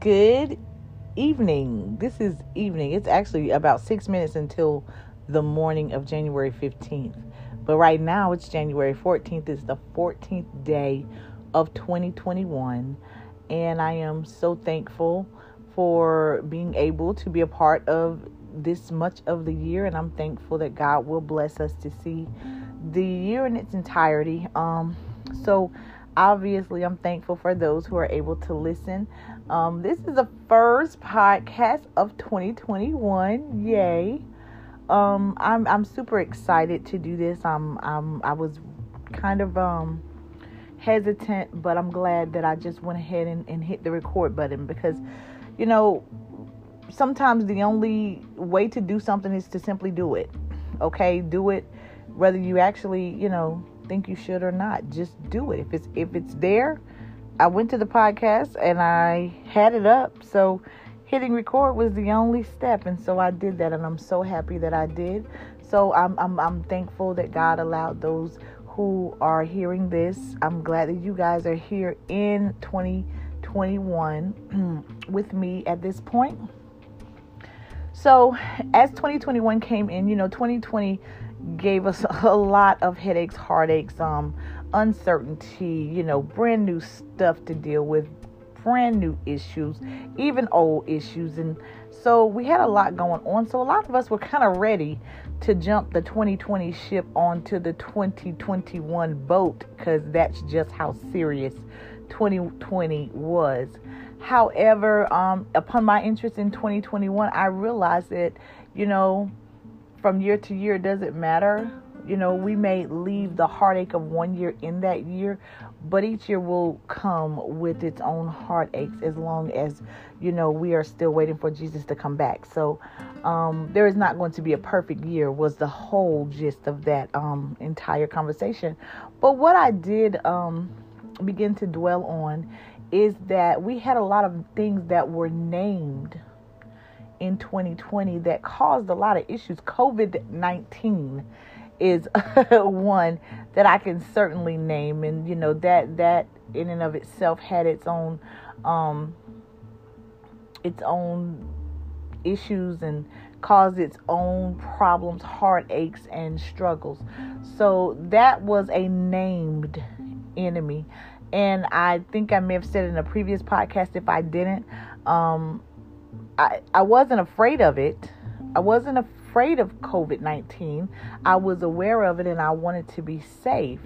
Good evening. This is evening. It's actually about six minutes until the morning of January 15th. But right now it's January 14th. It's the 14th day of 2021. And I am so thankful for being able to be a part of this much of the year. And I'm thankful that God will bless us to see the year in its entirety. Um, so obviously i'm thankful for those who are able to listen. Um, this is the first podcast of 2021 yay. Um, I'm, I'm super excited to do this. I'm, I'm i was kind of um, hesitant but i'm glad that i just went ahead and, and hit the record button because you know sometimes the only way to do something is to simply do it. Okay? Do it whether you actually you know think you should or not. Just do it. If it's if it's there, I went to the podcast and I had it up. So hitting record was the only step and so I did that and I'm so happy that I did. So I'm I'm I'm thankful that God allowed those who are hearing this. I'm glad that you guys are here in 2021 with me at this point. So, as 2021 came in, you know, 2020 gave us a lot of headaches, heartaches, um, uncertainty, you know, brand new stuff to deal with, brand new issues, even old issues. And so we had a lot going on. So a lot of us were kind of ready to jump the 2020 ship onto the 2021 boat because that's just how serious 2020 was. However, um, upon my interest in 2021, I realized that, you know, from year to year it doesn't matter. You know, we may leave the heartache of one year in that year, but each year will come with its own heartaches as long as, you know, we are still waiting for Jesus to come back. So, um, there is not going to be a perfect year, was the whole gist of that um, entire conversation. But what I did um, begin to dwell on is that we had a lot of things that were named in 2020 that caused a lot of issues. COVID 19 is one that I can certainly name, and you know that that in and of itself had its own um, its own issues and caused its own problems, heartaches, and struggles. So that was a named enemy. And I think I may have said in a previous podcast, if I didn't, um, I, I wasn't afraid of it. I wasn't afraid of COVID 19. I was aware of it and I wanted to be safe.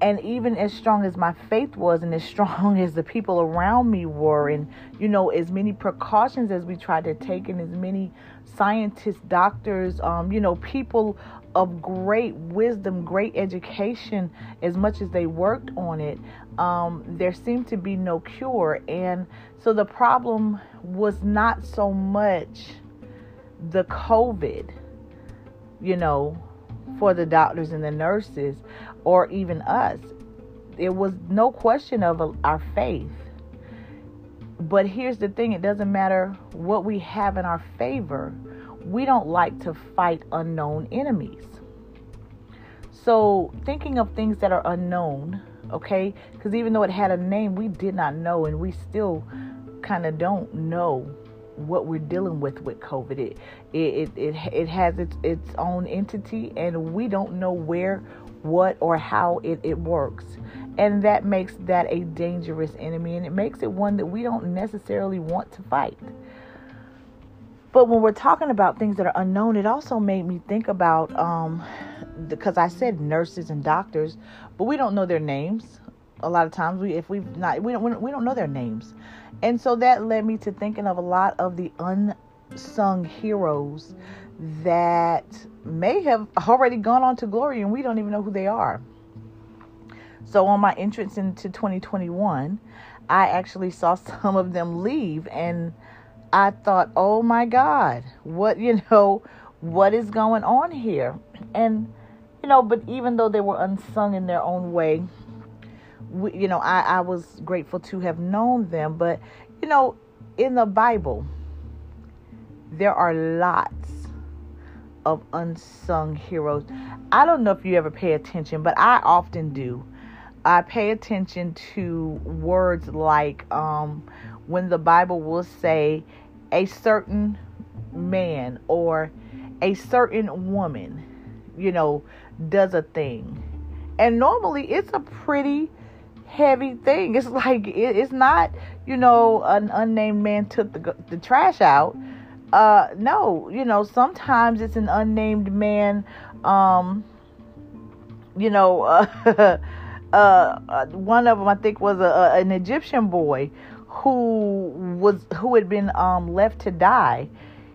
And even as strong as my faith was, and as strong as the people around me were, and you know, as many precautions as we tried to take, and as many scientists, doctors, um, you know, people of great wisdom, great education, as much as they worked on it, um, there seemed to be no cure. And so the problem was not so much the COVID, you know, for the doctors and the nurses, or even us. It was no question of our faith. But here's the thing it doesn't matter what we have in our favor we don't like to fight unknown enemies. So, thinking of things that are unknown, okay? Because even though it had a name, we did not know, and we still kind of don't know what we're dealing with with COVID. It it it it has its its own entity, and we don't know where, what, or how it it works, and that makes that a dangerous enemy, and it makes it one that we don't necessarily want to fight. But when we're talking about things that are unknown, it also made me think about um, because I said nurses and doctors, but we don't know their names. A lot of times, we if we've not we don't we don't know their names, and so that led me to thinking of a lot of the unsung heroes that may have already gone on to glory, and we don't even know who they are. So on my entrance into 2021, I actually saw some of them leave and I thought, oh my God, what, you know, what is going on here? And, you know, but even though they were unsung in their own way, we, you know, I, I was grateful to have known them. But, you know, in the Bible, there are lots of unsung heroes. I don't know if you ever pay attention, but I often do. I pay attention to words like um, when the Bible will say a certain man or a certain woman, you know, does a thing. And normally it's a pretty heavy thing. It's like it's not, you know, an unnamed man took the the trash out. Uh no, you know, sometimes it's an unnamed man um you know, uh, uh, one of them I think was a, a, an Egyptian boy who was who had been um, left to die.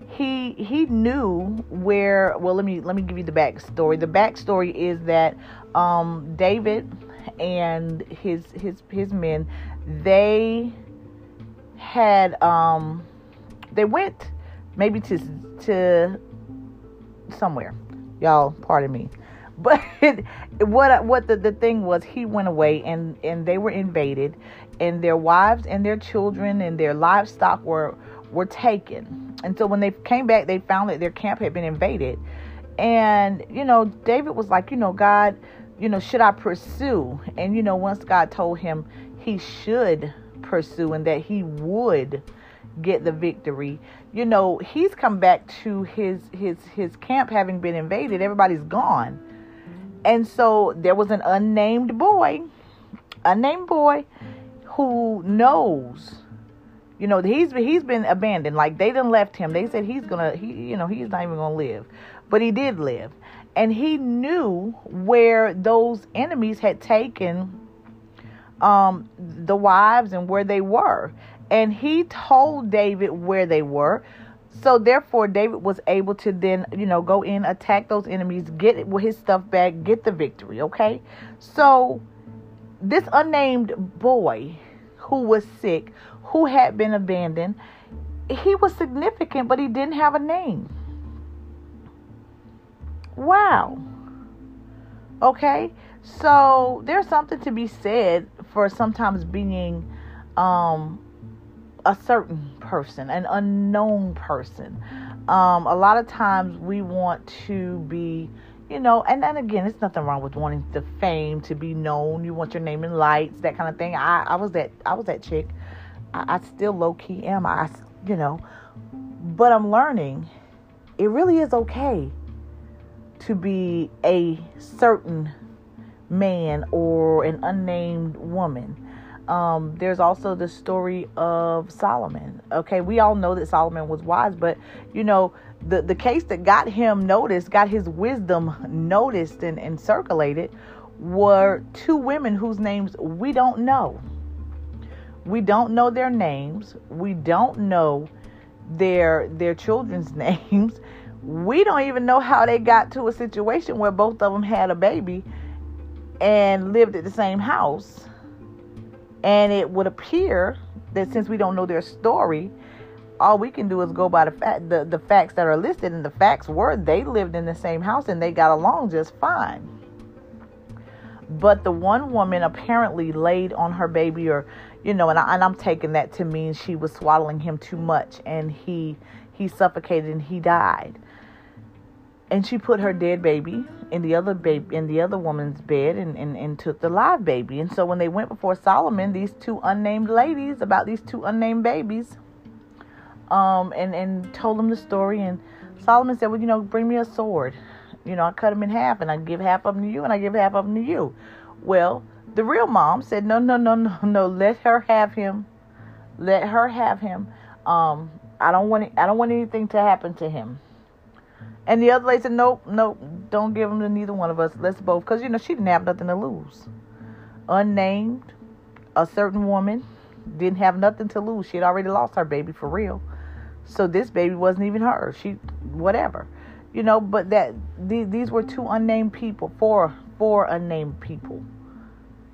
He he knew where. Well, let me let me give you the backstory. The backstory is that um, David and his his his men they had um, they went maybe to to somewhere. Y'all, pardon me but what what the, the thing was, he went away and and they were invaded, and their wives and their children and their livestock were were taken. And so when they came back, they found that their camp had been invaded. And you know, David was like, you know, God, you know, should I pursue? And you know, once God told him he should pursue and that he would get the victory. You know, he's come back to his his his camp having been invaded. Everybody's gone. And so there was an unnamed boy, unnamed boy who knows? You know he's he's been abandoned. Like they didn't left him. They said he's gonna he you know he's not even gonna live. But he did live. And he knew where those enemies had taken um the wives and where they were. And he told david where they were. So therefore, David was able to then, you know, go in, attack those enemies, get his stuff back, get the victory. Okay, so this unnamed boy who was sick, who had been abandoned, he was significant, but he didn't have a name. Wow. Okay, so there's something to be said for sometimes being um a certain person, an unknown person. Um, a lot of times we want to be, you know, and then again, it's nothing wrong with wanting the fame to be known. You want your name in lights, that kind of thing. I, I was that, I was that chick. I, I still low key am. I, you know, but I'm learning. It really is okay to be a certain man or an unnamed woman um, there's also the story of Solomon. Okay, we all know that Solomon was wise, but you know, the, the case that got him noticed, got his wisdom noticed and, and circulated, were two women whose names we don't know. We don't know their names. We don't know their their children's names. We don't even know how they got to a situation where both of them had a baby and lived at the same house and it would appear that since we don't know their story, all we can do is go by the fact the, the facts that are listed and the facts were they lived in the same house and they got along just fine. But the one woman apparently laid on her baby or you know and, I, and I'm taking that to mean she was swaddling him too much and he he suffocated and he died and she put her dead baby in the other baby in the other woman's bed and, and, and took the live baby. And so when they went before Solomon, these two unnamed ladies about these two unnamed babies, um, and, and told them the story and Solomon said, Well, you know, bring me a sword. You know, I cut them in half and I give half of them to you and I give half of them to you. Well, the real mom said, No, no, no, no, no, let her have him. Let her have him. Um, I don't want I don't want anything to happen to him. And the other lady said, Nope, nope, don't give them to neither one of us. Let's both. Because, you know, she didn't have nothing to lose. Unnamed, a certain woman didn't have nothing to lose. She had already lost her baby for real. So this baby wasn't even her. She, whatever. You know, but that these these were two unnamed people, four, four unnamed people.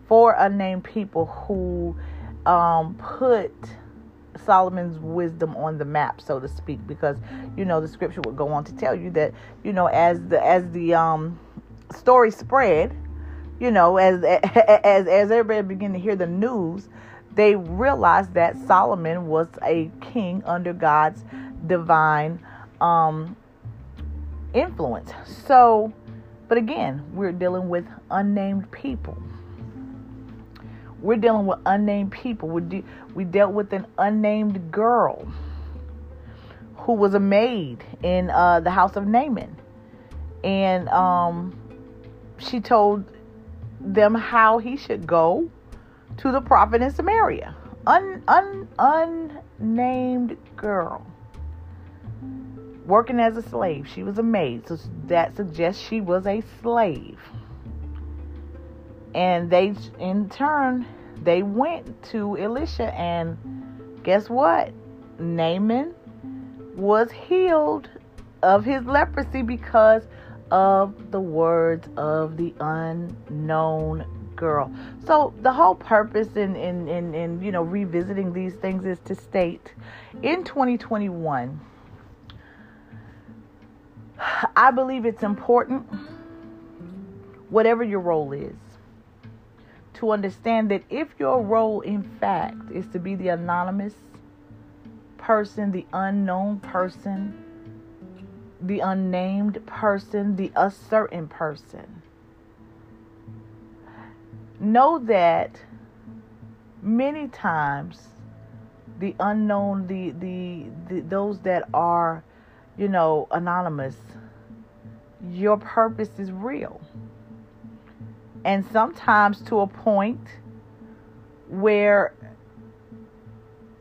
Four unnamed people who um, put Solomon's wisdom on the map, so to speak, because you know the scripture would go on to tell you that you know as the as the um story spread, you know as as as everybody began to hear the news, they realized that Solomon was a king under God's divine um influence. So, but again, we're dealing with unnamed people. We're dealing with unnamed people. We, de- we dealt with an unnamed girl who was a maid in uh, the house of Naaman. And um, she told them how he should go to the prophet in Samaria. Un, un, unnamed girl working as a slave. She was a maid, so that suggests she was a slave. And they, in turn, they went to Elisha, and guess what? Naaman was healed of his leprosy because of the words of the unknown girl. So the whole purpose in in, in, in you know revisiting these things is to state in 2021 I believe it's important whatever your role is to understand that if your role in fact is to be the anonymous person, the unknown person, the unnamed person, the uncertain person. Know that many times the unknown, the, the, the those that are, you know, anonymous, your purpose is real. And sometimes to a point where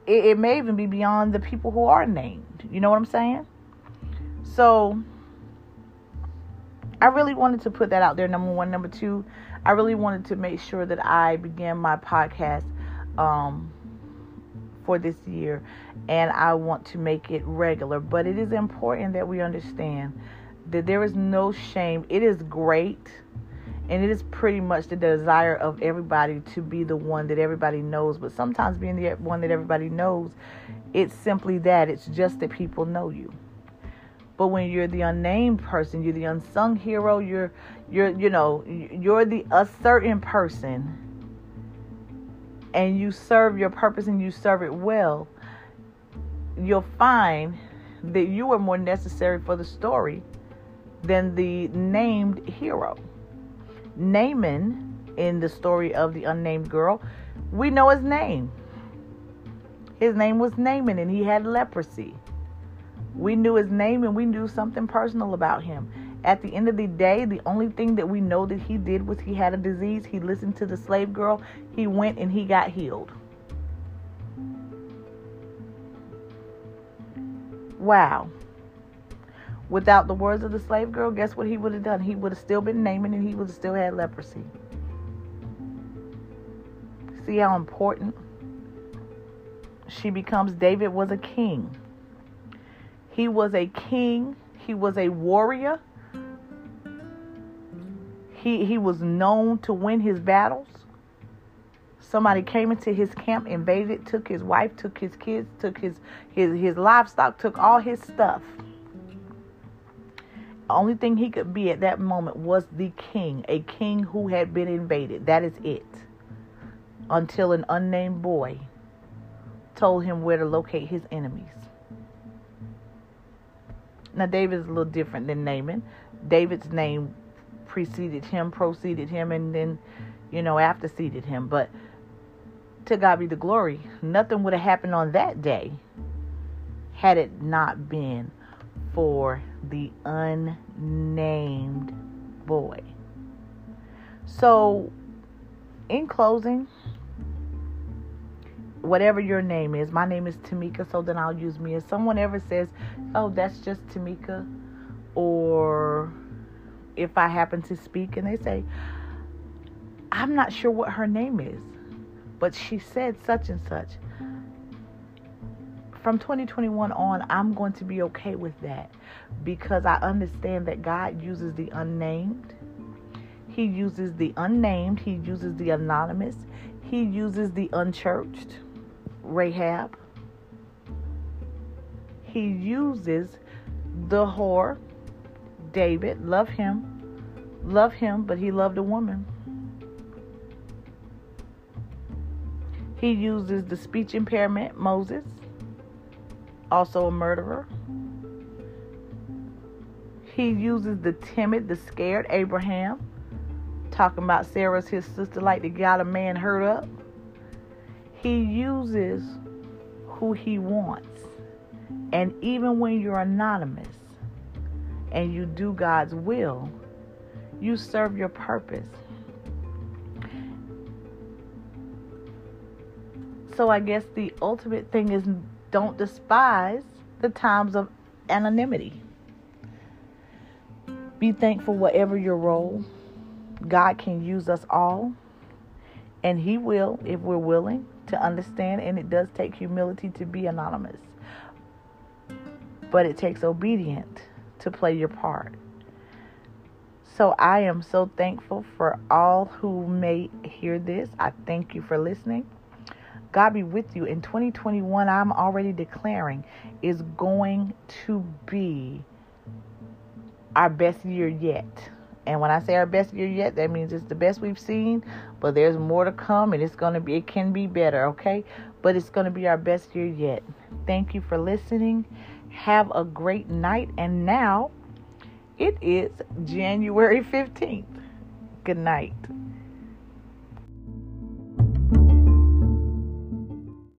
it, it may even be beyond the people who are named. You know what I'm saying? So I really wanted to put that out there. Number one, number two, I really wanted to make sure that I began my podcast um, for this year, and I want to make it regular. But it is important that we understand that there is no shame. It is great and it is pretty much the desire of everybody to be the one that everybody knows. But sometimes being the one that everybody knows, it's simply that. It's just that people know you. But when you're the unnamed person, you're the unsung hero, you're you're you know, you're the a certain person and you serve your purpose and you serve it well, you'll find that you are more necessary for the story than the named hero. Naaman, in the story of the unnamed girl, we know his name. His name was Naaman and he had leprosy. We knew his name and we knew something personal about him. At the end of the day, the only thing that we know that he did was he had a disease. He listened to the slave girl. He went and he got healed. Wow without the words of the slave girl, guess what he would have done? He would have still been Naaman and he would have still had leprosy. See how important she becomes? David was a king. He was a king, he was a warrior. He, he was known to win his battles. Somebody came into his camp, invaded, took his wife, took his kids, took his, his, his livestock, took all his stuff only thing he could be at that moment was the king, a king who had been invaded. That is it. Until an unnamed boy told him where to locate his enemies. Now, David is a little different than Naaman. David's name preceded him, proceeded him, and then, you know, after seated him. But to God be the glory, nothing would have happened on that day had it not been for the unnamed boy. So, in closing, whatever your name is, my name is Tamika, so then I'll use me. If someone ever says, oh, that's just Tamika, or if I happen to speak and they say, I'm not sure what her name is, but she said such and such from 2021 on, I'm going to be okay with that because I understand that God uses the unnamed. He uses the unnamed. He uses the anonymous. He uses the unchurched, Rahab. He uses the whore, David. Love him. Love him, but he loved a woman. He uses the speech impairment, Moses also a murderer. He uses the timid, the scared Abraham, talking about Sarah's his sister like to got a man hurt up. He uses who He wants. And even when you're anonymous and you do God's will, you serve your purpose. So I guess the ultimate thing is don't despise the times of anonymity. Be thankful whatever your role. God can use us all, and He will if we're willing to understand. And it does take humility to be anonymous, but it takes obedience to play your part. So I am so thankful for all who may hear this. I thank you for listening. God be with you. In 2021, I'm already declaring is going to be our best year yet. And when I say our best year yet, that means it's the best we've seen, but there's more to come and it's going to be it can be better, okay? But it's going to be our best year yet. Thank you for listening. Have a great night and now it is January 15th. Good night.